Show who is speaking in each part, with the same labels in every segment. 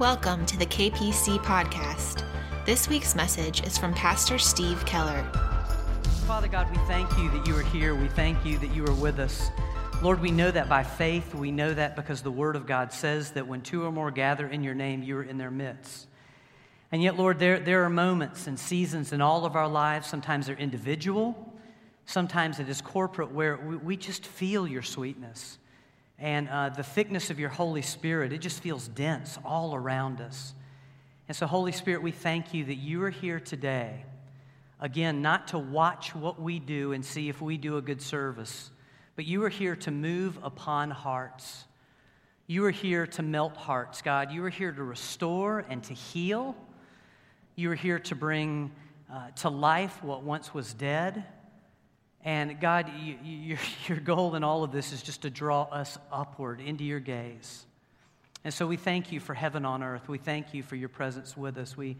Speaker 1: Welcome to the KPC podcast. This week's message is from Pastor Steve Keller.
Speaker 2: Father God, we thank you that you are here. We thank you that you are with us. Lord, we know that by faith. We know that because the Word of God says that when two or more gather in your name, you are in their midst. And yet, Lord, there, there are moments and seasons in all of our lives. Sometimes they're individual, sometimes it is corporate, where we, we just feel your sweetness and uh, the thickness of your Holy Spirit. It just feels dense all around us. And so, Holy Spirit, we thank you that you are here today. Again, not to watch what we do and see if we do a good service, but you are here to move upon hearts. You are here to melt hearts, God. You are here to restore and to heal. You are here to bring uh, to life what once was dead. And God, you, you, your goal in all of this is just to draw us upward into your gaze. And so we thank you for heaven on earth. We thank you for your presence with us. We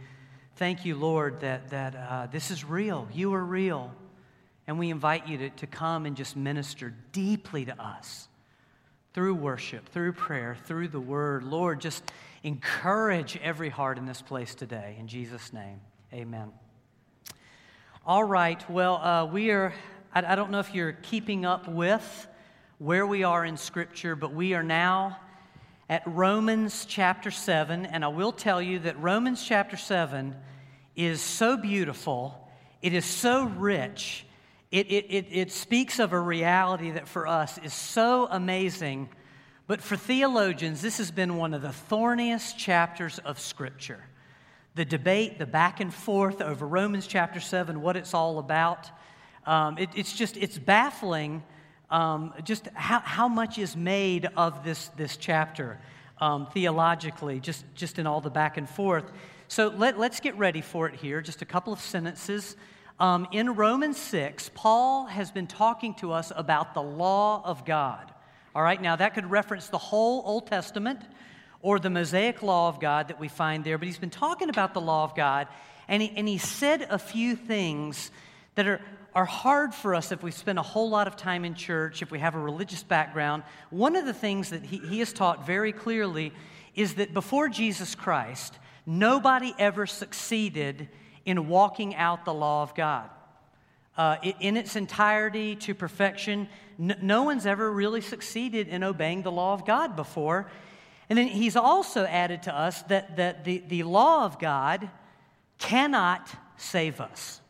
Speaker 2: thank you, Lord, that, that uh, this is real. You are real. And we invite you to, to come and just minister deeply to us through worship, through prayer, through the word. Lord, just encourage every heart in this place today. In Jesus' name, amen. All right, well, uh, we are I, I don't know if you're keeping up with where we are in Scripture, but we are now at Romans chapter 7. And I will tell you that Romans chapter 7 is so beautiful, it is so rich, it, it, it, it speaks of a reality that for us is so amazing. But for theologians, this has been one of the thorniest chapters of Scripture. The debate, the back and forth over Romans chapter 7, what it's all about. Um, it, it's just, it's baffling um, just how, how much is made of this, this chapter um, theologically, just, just in all the back and forth. So let, let's get ready for it here. Just a couple of sentences. Um, in Romans 6, Paul has been talking to us about the law of God. All right, now that could reference the whole Old Testament or the Mosaic law of God that we find there, but he's been talking about the law of God, and he, and he said a few things that are are hard for us if we spend a whole lot of time in church, if we have a religious background. One of the things that he, he has taught very clearly is that before Jesus Christ, nobody ever succeeded in walking out the law of God. Uh, in its entirety to perfection, no, no one's ever really succeeded in obeying the law of God before. And then he's also added to us that, that the, the law of God cannot save us.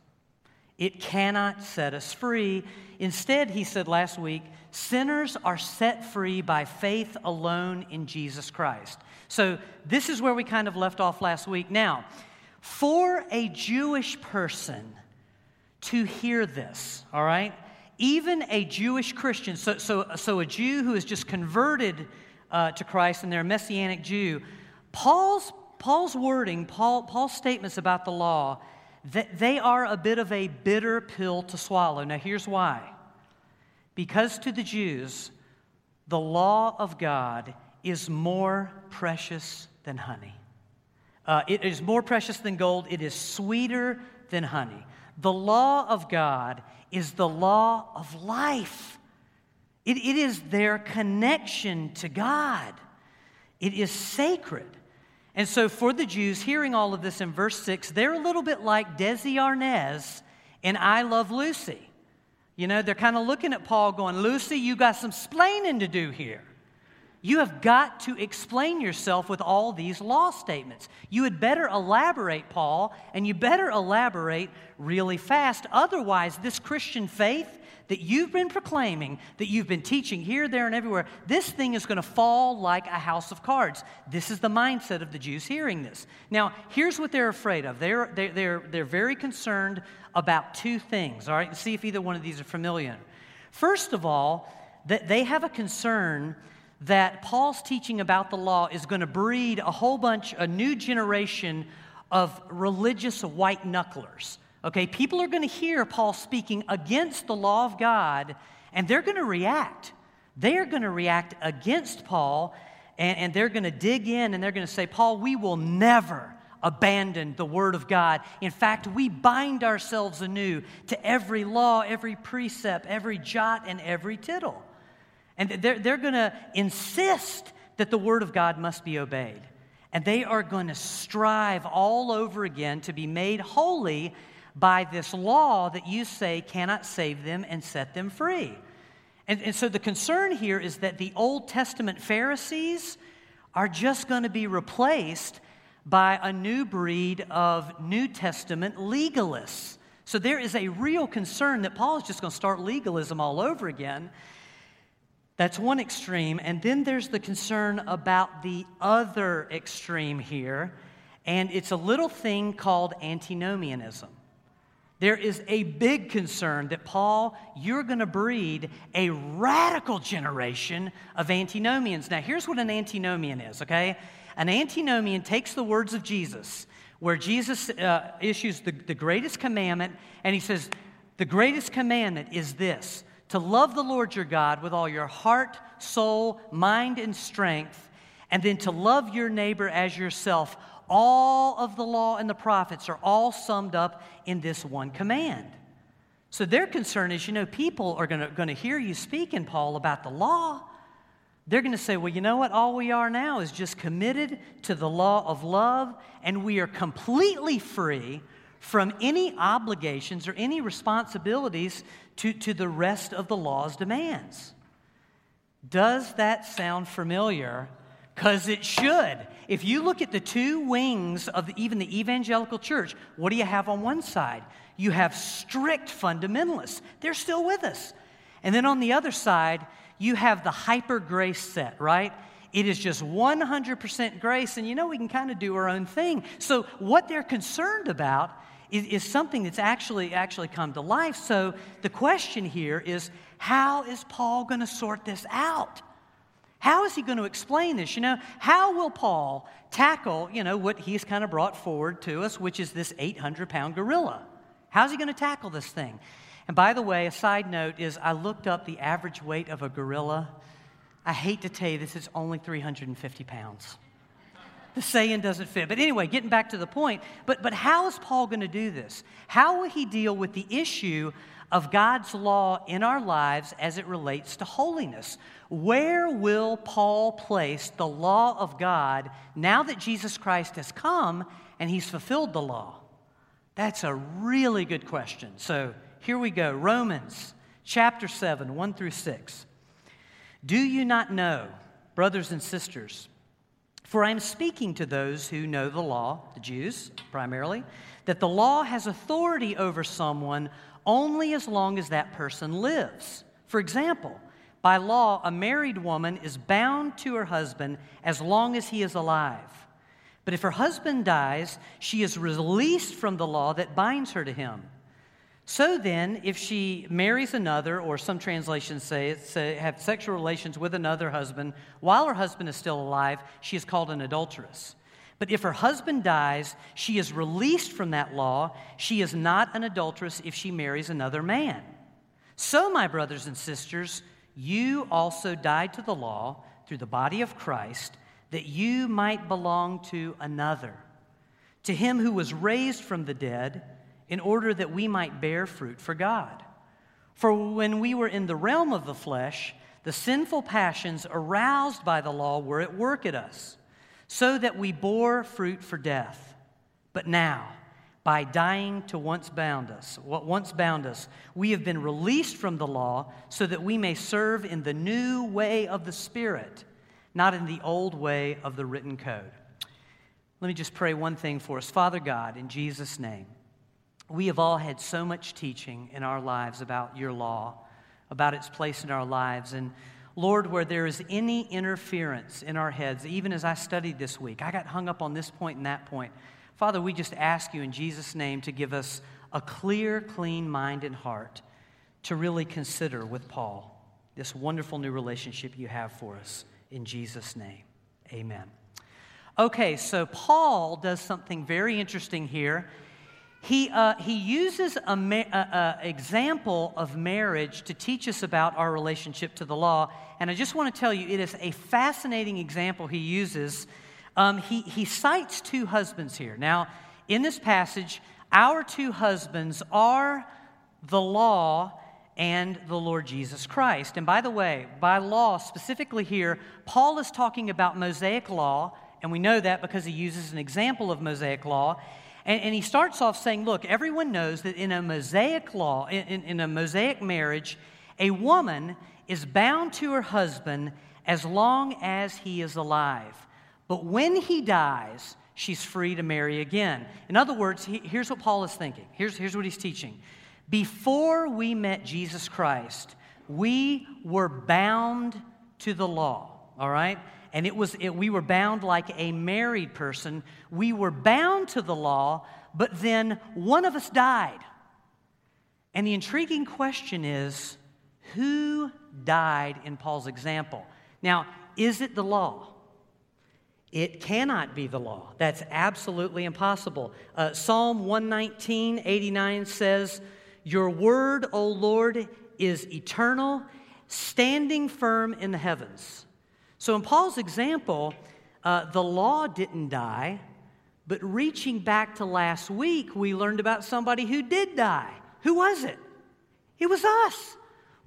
Speaker 2: It cannot set us free. Instead, he said last week, sinners are set free by faith alone in Jesus Christ. So, this is where we kind of left off last week. Now, for a Jewish person to hear this, all right, even a Jewish Christian, so, so, so a Jew who is just converted uh, to Christ and they're a Messianic Jew, Paul's, Paul's wording, Paul, Paul's statements about the law they are a bit of a bitter pill to swallow. Now, here's why. Because to the Jews, the law of God is more precious than honey. Uh, it is more precious than gold, it is sweeter than honey. The law of God is the law of life, it, it is their connection to God, it is sacred. And so, for the Jews, hearing all of this in verse 6, they're a little bit like Desi Arnaz in I Love Lucy. You know, they're kind of looking at Paul going, Lucy, you got some splaining to do here. You have got to explain yourself with all these law statements. You had better elaborate, Paul, and you better elaborate really fast. Otherwise, this Christian faith that you've been proclaiming, that you've been teaching here, there, and everywhere, this thing is going to fall like a house of cards. This is the mindset of the Jews hearing this. Now, here's what they're afraid of they're, they're, they're, they're very concerned about two things, all right? See if either one of these are familiar. First of all, that they have a concern that Paul's teaching about the law is going to breed a whole bunch, a new generation of religious white knucklers. Okay, people are going to hear Paul speaking against the law of God, and they're going to react. They are going to react against Paul, and, and they're going to dig in and they're going to say, Paul, we will never abandon the Word of God. In fact, we bind ourselves anew to every law, every precept, every jot, and every tittle. And they're, they're going to insist that the Word of God must be obeyed. And they are going to strive all over again to be made holy by this law that you say cannot save them and set them free. And, and so the concern here is that the Old Testament Pharisees are just going to be replaced by a new breed of New Testament legalists. So there is a real concern that Paul is just going to start legalism all over again. That's one extreme. And then there's the concern about the other extreme here, and it's a little thing called antinomianism. There is a big concern that, Paul, you're going to breed a radical generation of antinomians. Now, here's what an antinomian is, okay? An antinomian takes the words of Jesus, where Jesus uh, issues the, the greatest commandment, and he says, The greatest commandment is this to love the Lord your God with all your heart, soul, mind, and strength, and then to love your neighbor as yourself all of the law and the prophets are all summed up in this one command. So their concern is, you know, people are going to hear you speaking, Paul, about the law. They're going to say, well, you know what? All we are now is just committed to the law of love, and we are completely free from any obligations or any responsibilities to, to the rest of the law's demands. Does that sound familiar? Because it should. If you look at the two wings of the, even the evangelical church, what do you have on one side? You have strict fundamentalists. They're still with us. And then on the other side, you have the hyper grace set, right? It is just 100% grace, and you know we can kind of do our own thing. So, what they're concerned about is, is something that's actually actually come to life. So, the question here is how is Paul going to sort this out? How is he going to explain this? You know, how will Paul tackle, you know, what he's kind of brought forward to us, which is this 800 pound gorilla? How's he going to tackle this thing? And by the way, a side note is I looked up the average weight of a gorilla. I hate to tell you this, it's only 350 pounds. The saying doesn't fit. But anyway, getting back to the point, but, but how is Paul going to do this? How will he deal with the issue of God's law in our lives as it relates to holiness. Where will Paul place the law of God now that Jesus Christ has come and he's fulfilled the law? That's a really good question. So here we go Romans chapter 7, 1 through 6. Do you not know, brothers and sisters, for I am speaking to those who know the law, the Jews primarily, that the law has authority over someone only as long as that person lives. For example, by law, a married woman is bound to her husband as long as he is alive. But if her husband dies, she is released from the law that binds her to him. So then, if she marries another, or some translations say, say have sexual relations with another husband while her husband is still alive, she is called an adulteress. But if her husband dies, she is released from that law. She is not an adulteress if she marries another man. So, my brothers and sisters, you also died to the law through the body of Christ, that you might belong to another, to him who was raised from the dead, in order that we might bear fruit for God. For when we were in the realm of the flesh, the sinful passions aroused by the law were at work at us so that we bore fruit for death. But now, by dying to once bound us, what once bound us, we have been released from the law so that we may serve in the new way of the Spirit, not in the old way of the written code. Let me just pray one thing for us. Father God, in Jesus' name, we have all had so much teaching in our lives about your law, about its place in our lives. And Lord, where there is any interference in our heads, even as I studied this week, I got hung up on this point and that point. Father, we just ask you in Jesus' name to give us a clear, clean mind and heart to really consider with Paul this wonderful new relationship you have for us. In Jesus' name, amen. Okay, so Paul does something very interesting here he, uh, he uses an example of marriage to teach us about our relationship to the law. And I just want to tell you, it is a fascinating example he uses. Um, he, he cites two husbands here. Now, in this passage, our two husbands are the law and the Lord Jesus Christ. And by the way, by law, specifically here, Paul is talking about Mosaic law And we know that because he uses an example of Mosaic law. And, and he starts off saying, look, everyone knows that in a Mosaic law, in, in a Mosaic marriage, a woman is bound to her husband as long as he is alive. But when he dies, she's free to marry again. In other words, he, here's what Paul is thinking. Here's, here's what he's teaching. Before we met Jesus Christ, we were bound to the law, all right? And it was, it, we were bound like a married person. We were bound to the law, but then one of us died. And the intriguing question is who died in Paul's example? Now, is it the law? It cannot be the law. That's absolutely impossible. Uh, Psalm 119, 89 says, Your word, O Lord, is eternal, standing firm in the heavens. So, in Paul's example, uh, the law didn't die, but reaching back to last week, we learned about somebody who did die. Who was it? It was us.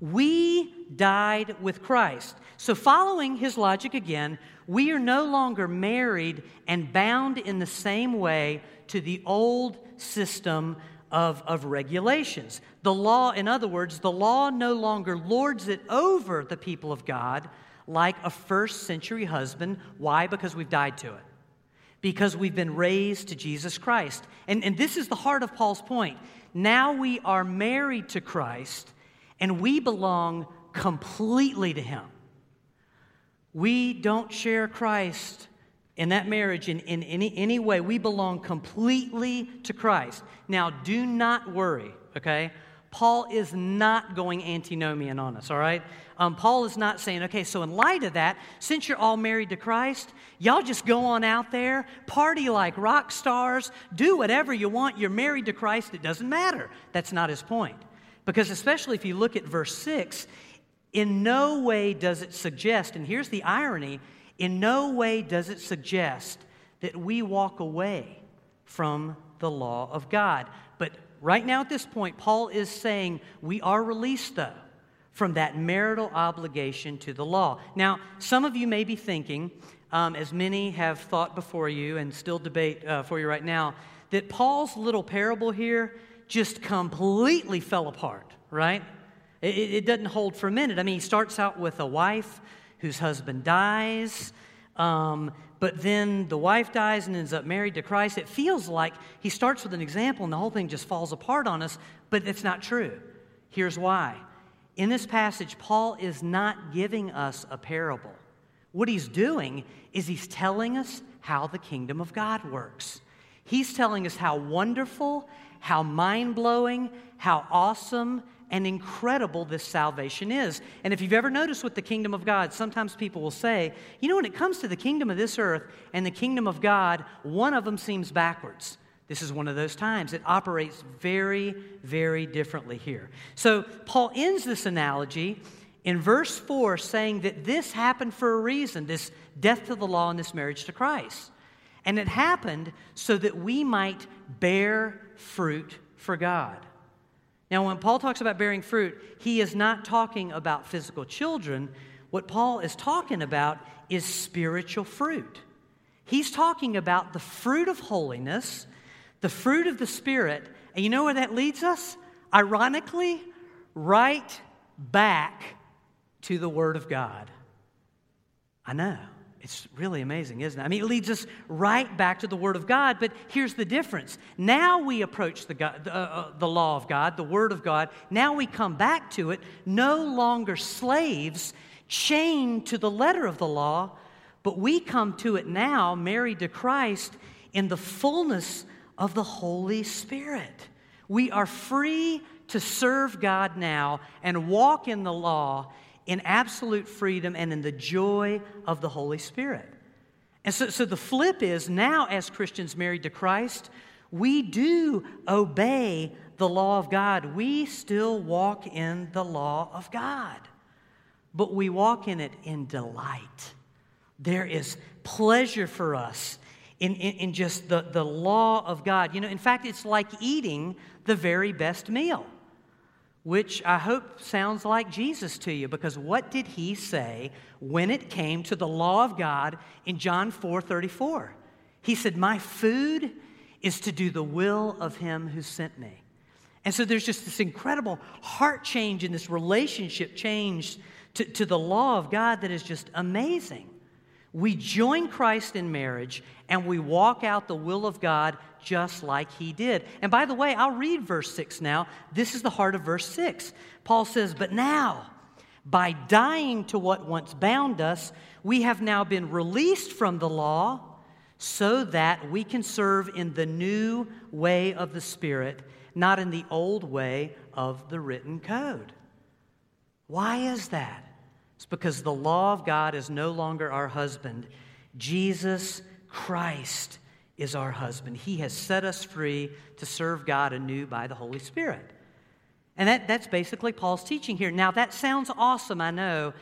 Speaker 2: We died with Christ. So, following his logic again, we are no longer married and bound in the same way to the old system of, of regulations. The law, in other words, the law no longer lords it over the people of God like a first century husband. Why? Because we've died to it. Because we've been raised to Jesus Christ. And, and this is the heart of Paul's point. Now we are married to Christ and we belong completely to Him. We don't share Christ in that marriage in, in any, any way. We belong completely to Christ. Now, do not worry, okay? Paul is not going antinomian on us, all right? Um, Paul is not saying, okay, so in light of that, since you're all married to Christ, y'all just go on out there, party like rock stars, do whatever you want. You're married to Christ, it doesn't matter. That's not his point. Because, especially if you look at verse 6, in no way does it suggest, and here's the irony in no way does it suggest that we walk away from the law of God. Right now at this point, Paul is saying we are released, though, from that marital obligation to the law. Now, some of you may be thinking, um, as many have thought before you and still debate uh, for you right now, that Paul's little parable here just completely fell apart, right? It, it, doesn't hold for a minute. I mean, he starts out with a wife whose husband dies, um, but then the wife dies and ends up married to Christ. It feels like he starts with an example and the whole thing just falls apart on us, but it's not true. Here's why. In this passage, Paul is not giving us a parable. What he's doing is he's telling us how the kingdom of God works. He's telling us how wonderful, how mind blowing, how awesome, and incredible this salvation is. And if you've ever noticed with the kingdom of God, sometimes people will say, you know, when it comes to the kingdom of this earth and the kingdom of God, one of them seems backwards. This is one of those times. It operates very, very differently here. So Paul ends this analogy in verse 4 saying that this happened for a reason this death to the law and this marriage to Christ. And it happened so that we might bear fruit for God. Now, when Paul talks about bearing fruit, he is not talking about physical children. What Paul is talking about is spiritual fruit. He's talking about the fruit of holiness, the fruit of the Spirit. And you know where that leads us? Ironically, right back to the Word of God. I know. It's really amazing, isn't it? I mean, it leads us right back to the Word of God, but here's the difference. Now we approach the, God, uh, uh, the law of God, the Word of God. Now we come back to it, no longer slaves chained to the letter of the law, but we come to it now, married to Christ, in the fullness of the Holy Spirit. We are free to serve God now and walk in the law in absolute freedom and in the joy of the Holy Spirit. And so, so the flip is now, as Christians married to Christ, we do obey the law of God. We still walk in the law of God, but we walk in it in delight. There is pleasure for us in, in, in, just the, the law of God. You know, in fact, it's like eating the very best meal. Which I hope sounds like Jesus to you, because what did he say when it came to the law of God in John 4 34? He said, My food is to do the will of him who sent me. And so there's just this incredible heart change and this relationship change to, to the law of God that is just amazing. We join Christ in marriage and we walk out the will of God just like he did. And by the way, I'll read verse 6 now. This is the heart of verse 6. Paul says, But now, by dying to what once bound us, we have now been released from the law so that we can serve in the new way of the Spirit, not in the old way of the written code. Why is that? It's because the law of God is no longer our husband. Jesus Christ is our husband. He has set us free to serve God anew by the Holy Spirit. And that, that's basically Paul's teaching here. Now, that sounds awesome, I know,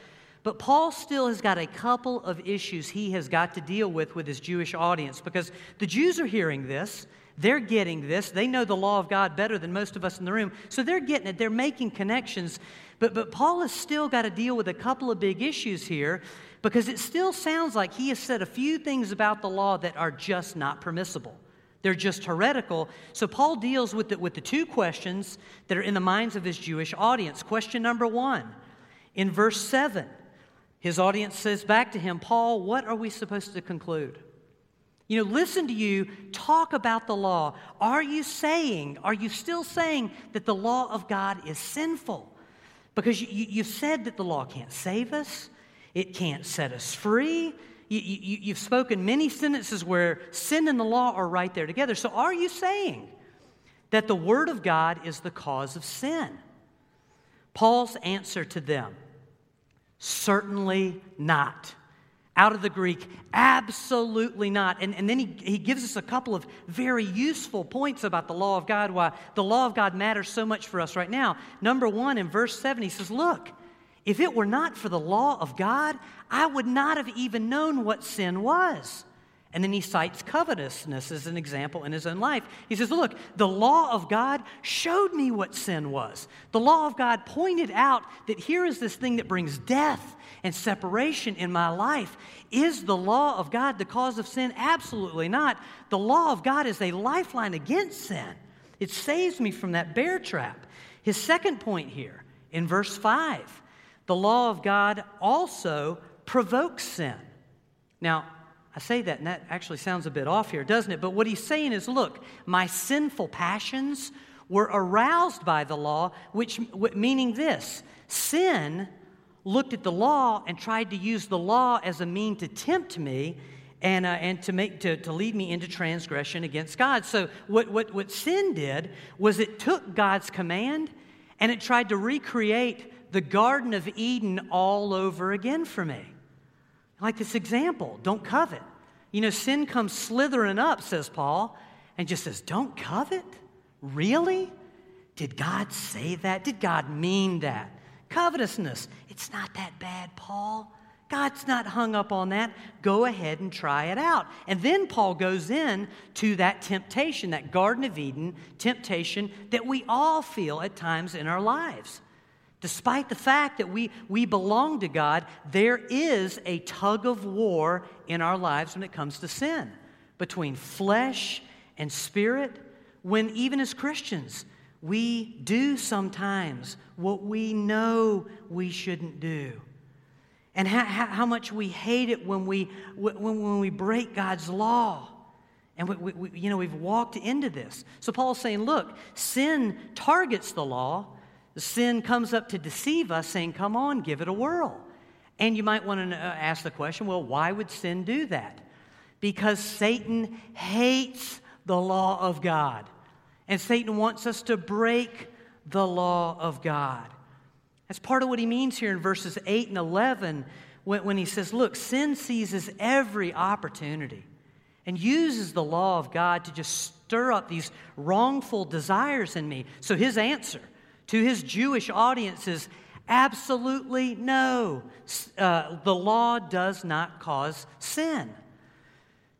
Speaker 2: but Paul still has got a couple of issues he has got to deal with with his Jewish audience because the Jews are hearing this. They're getting this. They know the law of God better than most of us in the room. So they're getting it. They're making connections. But, but Paul has still got to deal with a couple of big issues here because it still sounds like he has said a few things about the law that are just not permissible. They're just heretical. So Paul deals with the, with the two questions that are in the minds of his Jewish audience. Question number one in verse 7 his audience says back to him, Paul, what are we supposed to conclude? You know, listen to you talk about the law. Are you saying, are you still saying that the law of God is sinful? Because you, have said that the law can't save us, it can't set us free. You, you, you've spoken many sentences where sin and the law are right there together. So are you saying that the Word of God is the cause of sin? Paul's answer to them Certainly not. Out of the Greek, absolutely not. And, and then he, he gives us a couple of very useful points about the law of God, why the law of God matters so much for us right now. Number one, in verse 7, he says, Look, if it were not for the law of God, I would not have even known what sin was. And then he cites covetousness as an example in his own life. He says, Look, the law of God showed me what sin was. The law of God pointed out that here is this thing that brings death and separation in my life. Is the law of God the cause of sin? Absolutely not. The law of God is a lifeline against sin, it saves me from that bear trap. His second point here in verse 5 the law of God also provokes sin. Now, I say that, and that actually sounds a bit off here, doesn't it? But what he's saying is look, my sinful passions were aroused by the law, which meaning this sin looked at the law and tried to use the law as a mean to tempt me and, uh, and to, make, to, to lead me into transgression against God. So, what, what, what sin did was it took God's command and it tried to recreate the Garden of Eden all over again for me. Like this example, don't covet. You know, sin comes slithering up, says Paul, and just says, Don't covet? Really? Did God say that? Did God mean that? Covetousness, it's not that bad, Paul. God's not hung up on that. Go ahead and try it out. And then Paul goes in to that temptation, that Garden of Eden temptation that we all feel at times in our lives. Despite the fact that we, we belong to God, there is a tug of war in our lives when it comes to sin between flesh and spirit. When even as Christians, we do sometimes what we know we shouldn't do. And how, how much we hate it when we, when, when we break God's law. And we, we, you know, we've walked into this. So Paul's saying, look, sin targets the law, sin comes up to deceive us, saying, Come on, give it a whirl. And you might want to uh, ask the question well, why would sin do that? Because Satan hates the law of God. And Satan wants us to break the law of God. That's part of what he means here in verses 8 and 11 when, when he says, Look, sin seizes every opportunity and uses the law of God to just stir up these wrongful desires in me. So his answer to his Jewish audiences absolutely no. Uh, the law does not cause sin.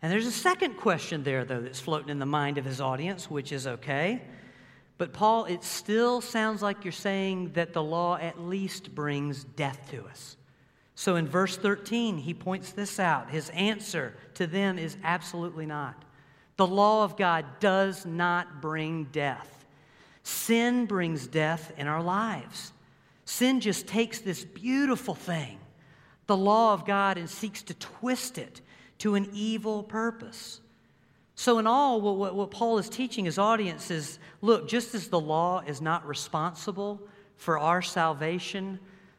Speaker 2: And there's a second question there, though, that's floating in the mind of his audience, which is okay. But, Paul, it still sounds like you're saying that the law at least brings death to us. So in verse 13, he points this out. His answer to them is absolutely not. The law of God does not bring death. Sin brings death in our lives. Sin just takes this beautiful thing, the law of God, and seeks to twist it to an evil purpose. So, in all, what, what, Paul is teaching his audience is look, just as the law is not responsible for our salvation,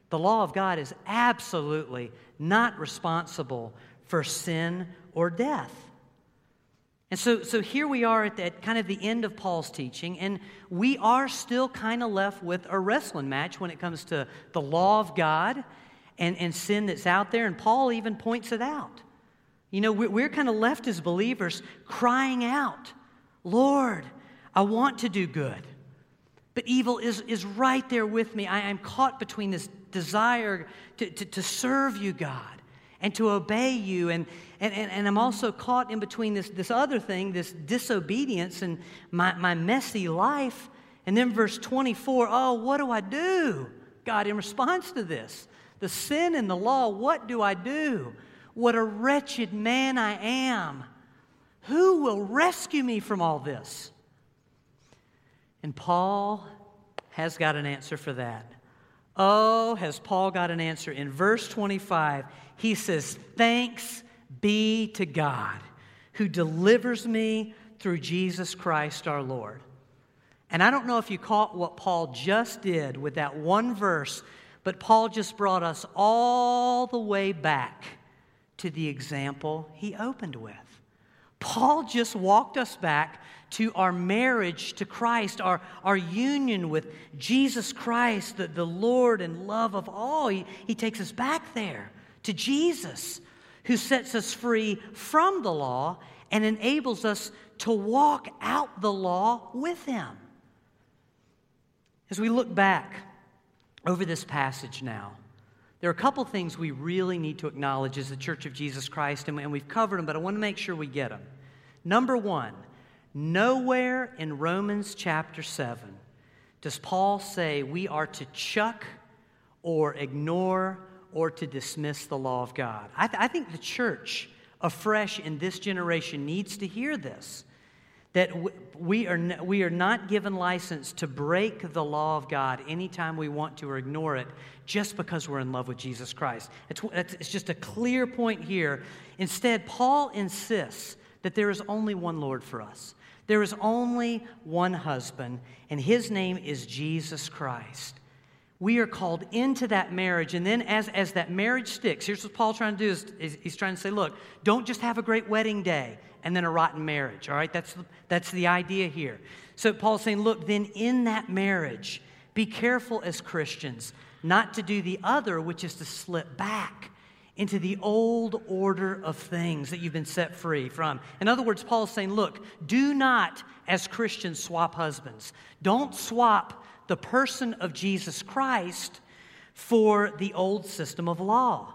Speaker 2: the law of God is absolutely not responsible for sin or death. And so, so here we are at, at kind of the end of Paul's teaching, and we are still kind of left with a wrestling match when it comes to the law of God and, and sin that's out there. And Paul even points it out. You know, we're, we're kind of left as believers crying out, Lord, I want to do good. But evil is, is right there with me. I, am caught between this desire to, to, to, serve you, God, and to obey you. And, and, and, and, I'm also caught in between this, this other thing, this disobedience and my, my messy life. And then verse 24, oh, what do I do? God, in response to this, the sin and the law, what do I do? What a wretched man I am. Who will rescue me from all this? And Paul has got an answer for that. Oh, has Paul got an answer? In verse 25, he says, Thanks be to God who delivers me through Jesus Christ our Lord. And I don't know if you caught what Paul just did with that one verse, but Paul just brought us all the way back to the example he opened with. Paul just walked us back to our marriage to Christ, our, our union with Jesus Christ, the, the Lord and love of all. He, he takes us back there to Jesus, who sets us free from the law and enables us to walk out the law with Him. As we look back over this passage now, there are a couple things we really need to acknowledge as the Church of Jesus Christ, and we've covered them, but I want to make sure we get them. Number one, nowhere in Romans chapter 7 does Paul say we are to chuck or ignore or to dismiss the law of God. I, th- I think the church afresh in this generation needs to hear this that we are, we are not given license to break the law of God anytime we want to or ignore it just because we're in love with Jesus Christ. It's, it's just a clear point here. Instead, Paul insists that there is only one Lord for us. There is only one husband, and his name is Jesus Christ. We are called into that marriage, and then as, as that marriage sticks, here's what Paul's trying to do is, is he's trying to say, look, don't just have a great wedding day and then a rotten marriage, all right? That's, that's the idea here. So Paul's saying, look, then in that marriage, be careful as Christians not to do the other, which is to slip back into the old order of things that you've been set free from. In other words, Paul's saying, look, do not, as Christians, swap husbands. Don't swap the person of Jesus Christ for the old system of law.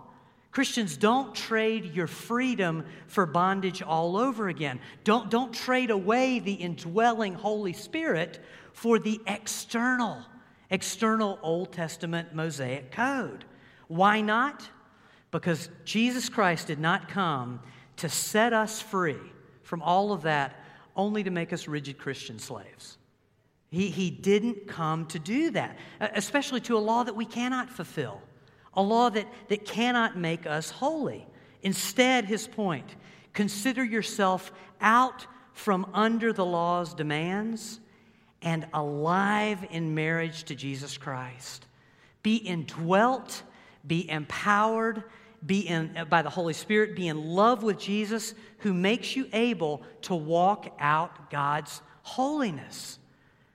Speaker 2: Christians, don't trade your freedom for bondage all over again. Don't, don't trade away the indwelling Holy Spirit for the external, external Old Testament Mosaic code. Why not? Because Jesus Christ did not come to set us free from all of that only to make us rigid Christian slaves. He, he didn't come to do that, especially to a law that we cannot fulfill a law that, that cannot make us holy. Instead, his point consider yourself out from under the law's demands and alive in marriage to Jesus Christ. Be indwelt, be empowered, be in, uh, by the Holy Spirit, be in love with Jesus who makes you able to walk out God's holiness.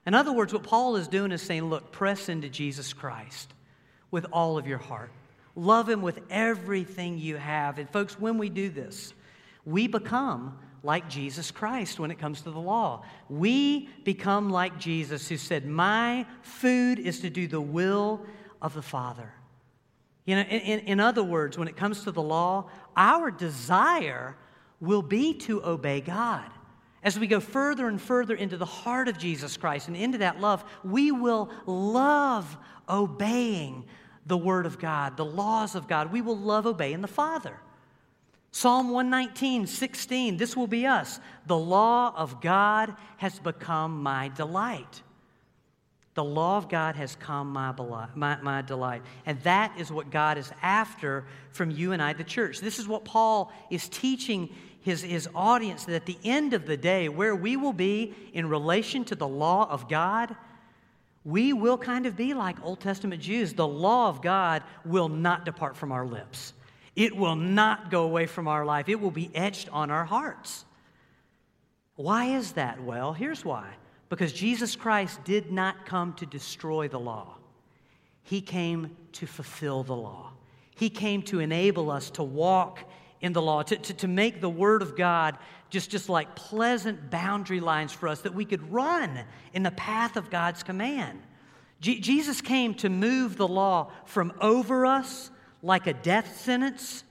Speaker 2: In other words, what Paul is doing is saying, look, press into Jesus Christ with all of your heart. Love Him with everything you have. And, folks, when we do this, we become like Jesus Christ when it comes to the law. We become like Jesus, who said, My food is to do the will of the Father. You know, in, in, other words, when it comes to the law, our desire will be to obey God. As we go further and further into the heart of Jesus Christ and into that love, we will love obeying the Word of God, the laws of God. We will love obeying the Father. Psalm 119, 16, this will be us. The law of God has become my delight. The law of God has come my, my, my, delight. And that is what God is after from you and I, the church. This is what Paul is teaching his, his audience that at the end of the day, where we will be in relation to the law of God, we will kind of be like Old Testament Jews. The law of God will not depart from our lips. It will not go away from our life, it will be etched on our hearts. Why is that? Well, here's why because Jesus Christ did not come to destroy the law, He came to fulfill the law. He came to enable us to walk in the law, to, to, to make the Word of God just, just like pleasant boundary lines for us that we could run in the path of God's command. G- Jesus came to move the law from over us like a death sentence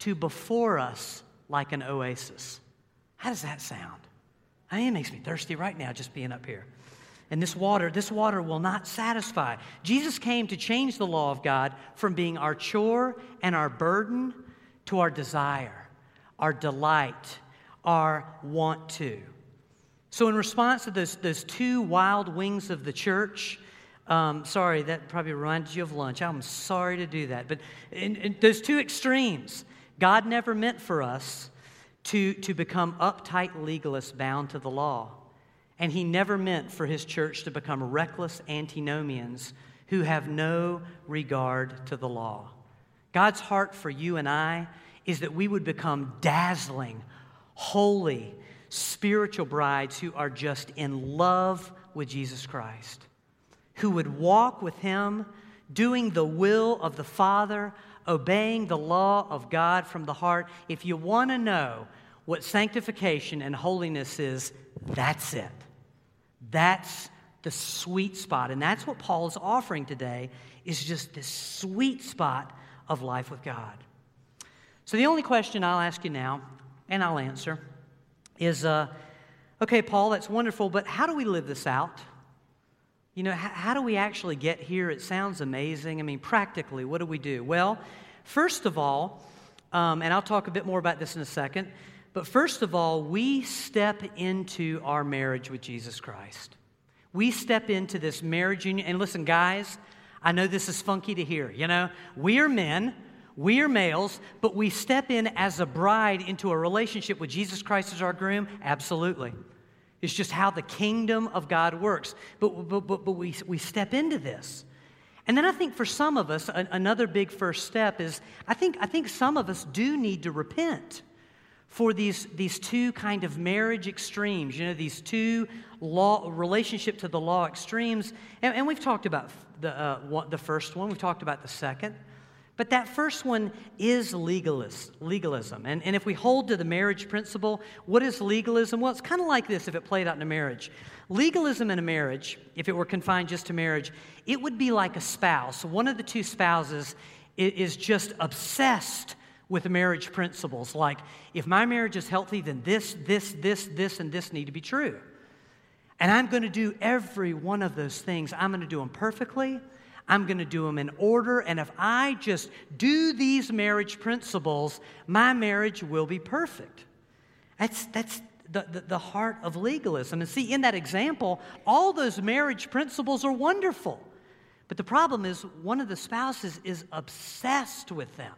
Speaker 2: to before us like an oasis. How does that sound? I mean, it makes me thirsty right now just being up here. And this water, this water will not satisfy. Jesus came to change the law of God from being our chore and our burden to our desire, our delight, our want to. So, in response to those, those two wild wings of the church, um, sorry, that probably reminded you of lunch. I'm sorry to do that. But in, in those two extremes, God never meant for us to, to become uptight legalists bound to the law. And He never meant for His church to become reckless antinomians who have no regard to the law. God's heart for you and I is that we would become dazzling, holy, spiritual brides who are just in love with Jesus Christ who would walk with him, doing the will of the Father, obeying the law of God from the heart. If you want to know what sanctification and holiness is, that's it. That's the sweet spot. And that's what Paul is offering today is just this sweet spot of life with God. So the only question I'll ask you now, and I'll answer, is uh, okay, Paul, that's wonderful, but how do we live this out? You know, how, how do we actually get here? It sounds amazing. I mean, practically, what do we do? Well, first of all, um, and I'll talk a bit more about this in a second, but first of all, we step into our marriage with Jesus Christ. We step into this marriage union. And listen, guys, I know this is funky to hear. You know, we are men, we are males, but we step in as a bride into a relationship with Jesus Christ as our groom? Absolutely. It's just how the kingdom of God works. But, but, but, but we, we step into this. And then I think for some of us, a, another big first step is I think, I think some of us do need to repent for these, these two kind of marriage extremes, you know, these two law, relationship to the law extremes. And, and we've talked about the, uh, the first one, we've talked about the second. But that first one is legalist, legalism. And, and if we hold to the marriage principle, what is legalism? Well, it's kind of like this if it played out in a marriage. Legalism in a marriage, if it were confined just to marriage, it would be like a spouse. One of the two spouses is just obsessed with marriage principles. Like, if my marriage is healthy, then this, this, this, this, and this need to be true. And I'm going to do every one of those things. I'm going to do them perfectly. I'm going to do them in order. And if I just do these marriage principles, my marriage will be perfect. That's, that's the, the, the heart of legalism. And see, in that example, all those marriage principles are wonderful. But the problem is, one of the spouses is obsessed with them.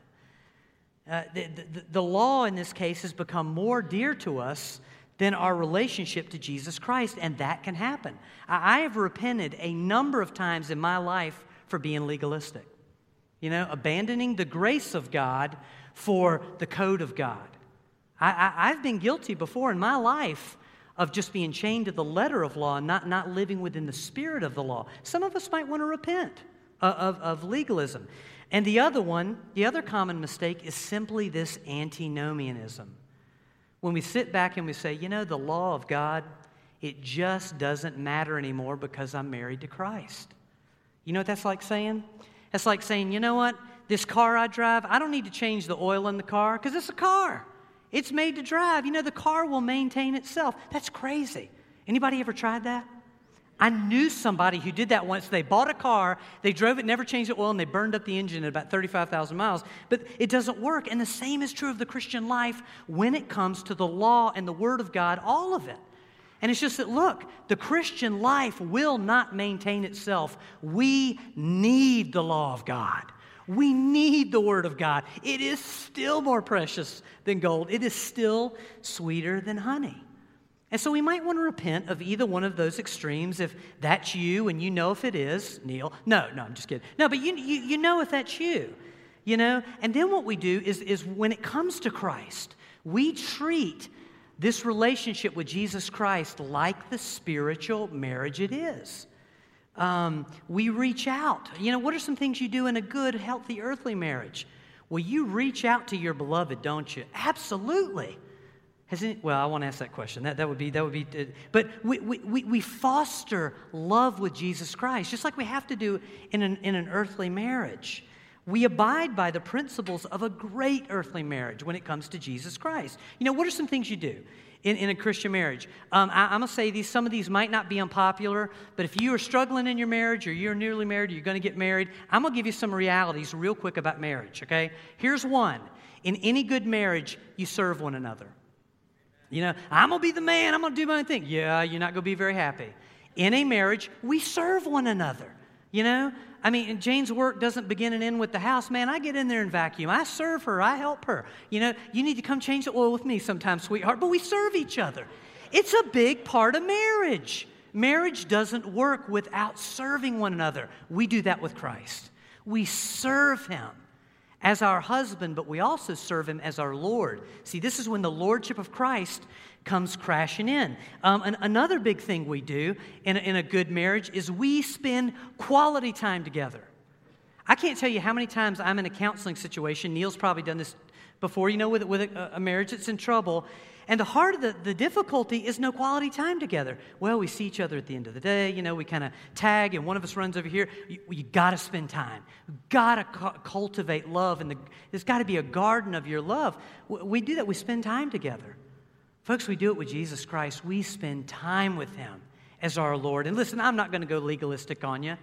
Speaker 2: Uh, the, the, the, law in this case has become more dear to us than our relationship to Jesus Christ, and that can happen. I, I have repented a number of times in my life for being legalistic. You know, abandoning the grace of God for the code of God. I, have been guilty before in my life of just being chained to the letter of law and not, not living within the spirit of the law. Some of us might want to repent of, of, of legalism. And the other one, the other common mistake is simply this antinomianism. When we sit back and we say, you know, the law of God, it just doesn't matter anymore because I'm married to Christ. You know what that's like saying? That's like saying, you know what? This car I drive, I don't need to change the oil in the car because it's a car. It's made to drive. You know, the car will maintain itself. That's crazy. Anybody ever tried that? I knew somebody who did that once. They bought a car, they drove it, never changed the oil, and they burned up the engine at about 35,000 miles. But it doesn't work. And the same is true of the Christian life when it comes to the law and the Word of God, all of it. And it's just that, look, the Christian life will not maintain itself. We need the law of God. We need the Word of God. It is still more precious than gold, it is still sweeter than honey. And so we might want to repent of either one of those extremes if that's you and you know if it is, Neil. No, no, I'm just kidding. No, but you, you, you know if that's you, you know? And then what we do is, is when it comes to Christ, we treat this relationship with Jesus Christ like the spiritual marriage it is. Um, we reach out. You know, what are some things you do in a good, healthy, earthly marriage? Well, you reach out to your beloved, don't you? Absolutely. Has any, well, I want to ask that question. That, that would be, that would be, uh, but we, we, we foster love with Jesus Christ, just like we have to do in an, in an earthly marriage. We abide by the principles of a great earthly marriage when it comes to Jesus Christ. You know, what are some things you do in, in a Christian marriage? Um, I, am going to say these, some of these might not be unpopular, but if you are struggling in your marriage or you're newly married or you're going to get married, I'm going to give you some realities real quick about marriage, okay? Here's one In any good marriage, you serve one another. You know, I'm going to be the man, I'm going to do my own thing. Yeah, you're not going to be very happy. In a marriage, we serve one another. You know, I mean, Jane's work doesn't begin and end with the house. Man, I get in there and vacuum. I serve her. I help her. You know, you need to come change the oil with me sometime, sweetheart. But we serve each other. It's a big part of marriage. Marriage doesn't work without serving one another. We do that with Christ. We serve Him as our husband, but we also serve him as our Lord. See, this is when the lordship of Christ comes crashing in. Um, and another big thing we do in a, in a good marriage is we spend quality time together. I can't tell you how many times I'm in a counseling situation. Neil's probably done this before, you know, with, with a, a marriage that's in trouble. And the heart of the, the difficulty is no quality time together. Well, we see each other at the end of the day, you know, we kind of tag, and one of us runs over here. You, you got to spend time. Got to cu- cultivate love, and the, there's got to be a garden of your love. We, we do that, we spend time together. Folks, we do it with Jesus Christ. We spend time with Him as our Lord. And listen, I'm not going to go legalistic on you,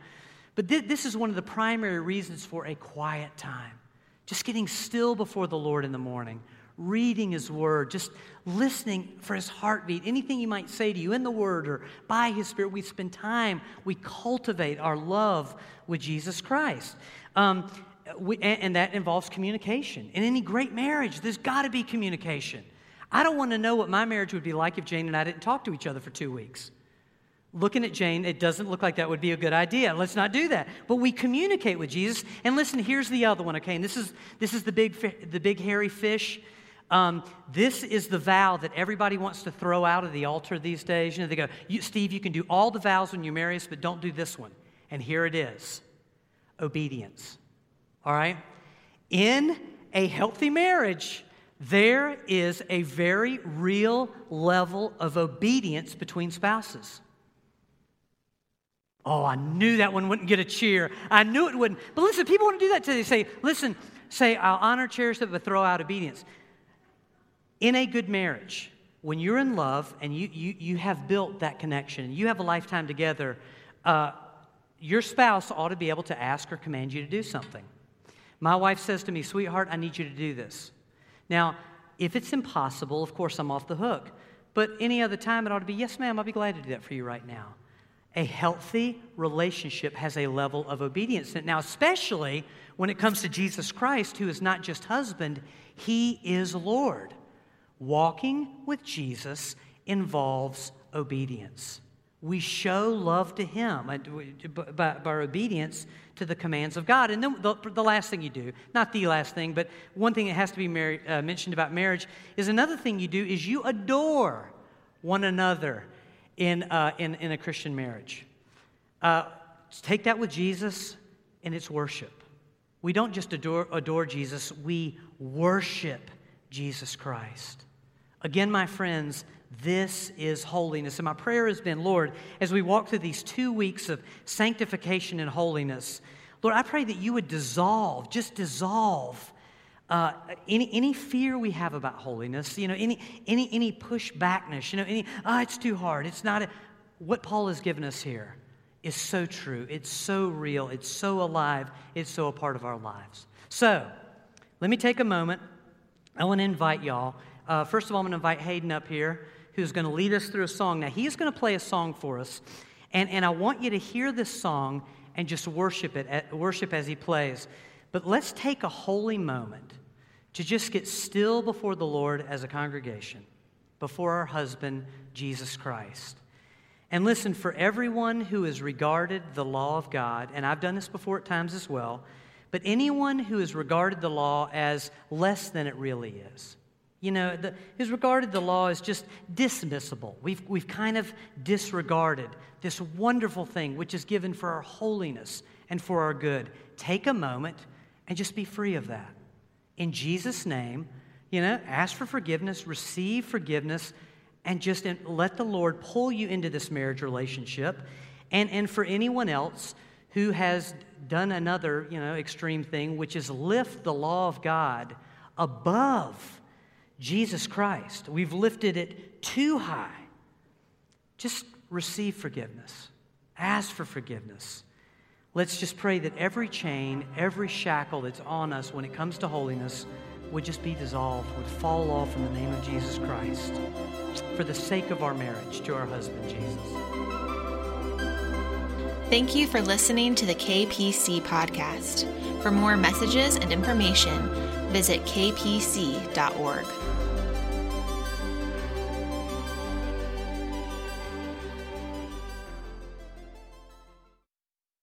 Speaker 2: but th- this is one of the primary reasons for a quiet time. Just getting still before the Lord in the morning reading His Word, just listening for His heartbeat, anything He might say to you in the Word or by His Spirit. We spend time, we cultivate our love with Jesus Christ. Um, we, and, and that involves communication. In any great marriage, there's got to be communication. I don't want to know what my marriage would be like if Jane and I didn't talk to each other for two weeks. Looking at Jane, it doesn't look like that would be a good idea. Let's not do that. But we communicate with Jesus. And listen, here's the other one, okay? And this is, this is the, big, the big hairy fish. Um, this is the vow that everybody wants to throw out of the altar these days. You know, they go, you, Steve, you can do all the vows when you marry us, but don't do this one. And here it is obedience. All right? In a healthy marriage, there is a very real level of obedience between spouses. Oh, I knew that one wouldn't get a cheer. I knew it wouldn't. But listen, people want to do that today. They say, listen, say, I'll honor, cherish it, but throw out obedience in a good marriage, when you're in love and you, you, you have built that connection, you have a lifetime together, uh, your spouse ought to be able to ask or command you to do something. My wife says to me, Sweetheart, I need you to do this. Now, if it's impossible, of course, I'm off the hook. But any other time, it ought to be, Yes, ma'am, I'll be glad to do that for you right now. A healthy relationship has a level of obedience. Now, especially when it comes to Jesus Christ, who is not just husband, he is Lord. Walking with Jesus involves obedience. We show love to Him by, by obedience to the commands of God. And then the, the, last thing you do, not the last thing, but one thing that has to be mar- uh, mentioned about marriage is another thing you do is you adore one another in, uh, in, in a Christian marriage. Uh, take that with Jesus, and it's worship. We don't just adore, adore Jesus, we worship Jesus Christ. Again, my friends, this is holiness. And my prayer has been, Lord, as we walk through these two weeks of sanctification and holiness, Lord, I pray that you would dissolve, just dissolve uh, any, any fear we have about holiness, you know, any, any, any pushbackness, you know, any, oh, it's too hard. It's not, a, what Paul has given us here is so true. It's so real. It's so alive. It's so a part of our lives. So, let me take a moment. I want to invite y'all. Uh, first of all, I'm going to invite Hayden up here, who's going to lead us through a song. Now, he's going to play a song for us. And, and I want you to hear this song and just worship it, worship as he plays. But let's take a holy moment to just get still before the Lord as a congregation, before our husband, Jesus Christ. And listen, for everyone who has regarded the law of God, and I've done this before at times as well, but anyone who has regarded the law as less than it really is, you know, the, has regarded the law as just dismissible. We've, we've kind of disregarded this wonderful thing which is given for our holiness and for our good. Take a moment and just be free of that. In Jesus' name, you know, ask for forgiveness, receive forgiveness, and just let the Lord pull you into this marriage relationship. And, and for anyone else who has done another, you know, extreme thing, which is lift the law of God above Jesus Christ. We've lifted it too high. Just receive forgiveness. Ask for forgiveness. Let's just pray that every chain, every shackle that's on us when it comes to holiness would just be dissolved, would fall off in the name of Jesus Christ for the sake of our marriage to our husband, Jesus.
Speaker 1: Thank you for listening to the KPC podcast. For more messages and information, visit kpc.org.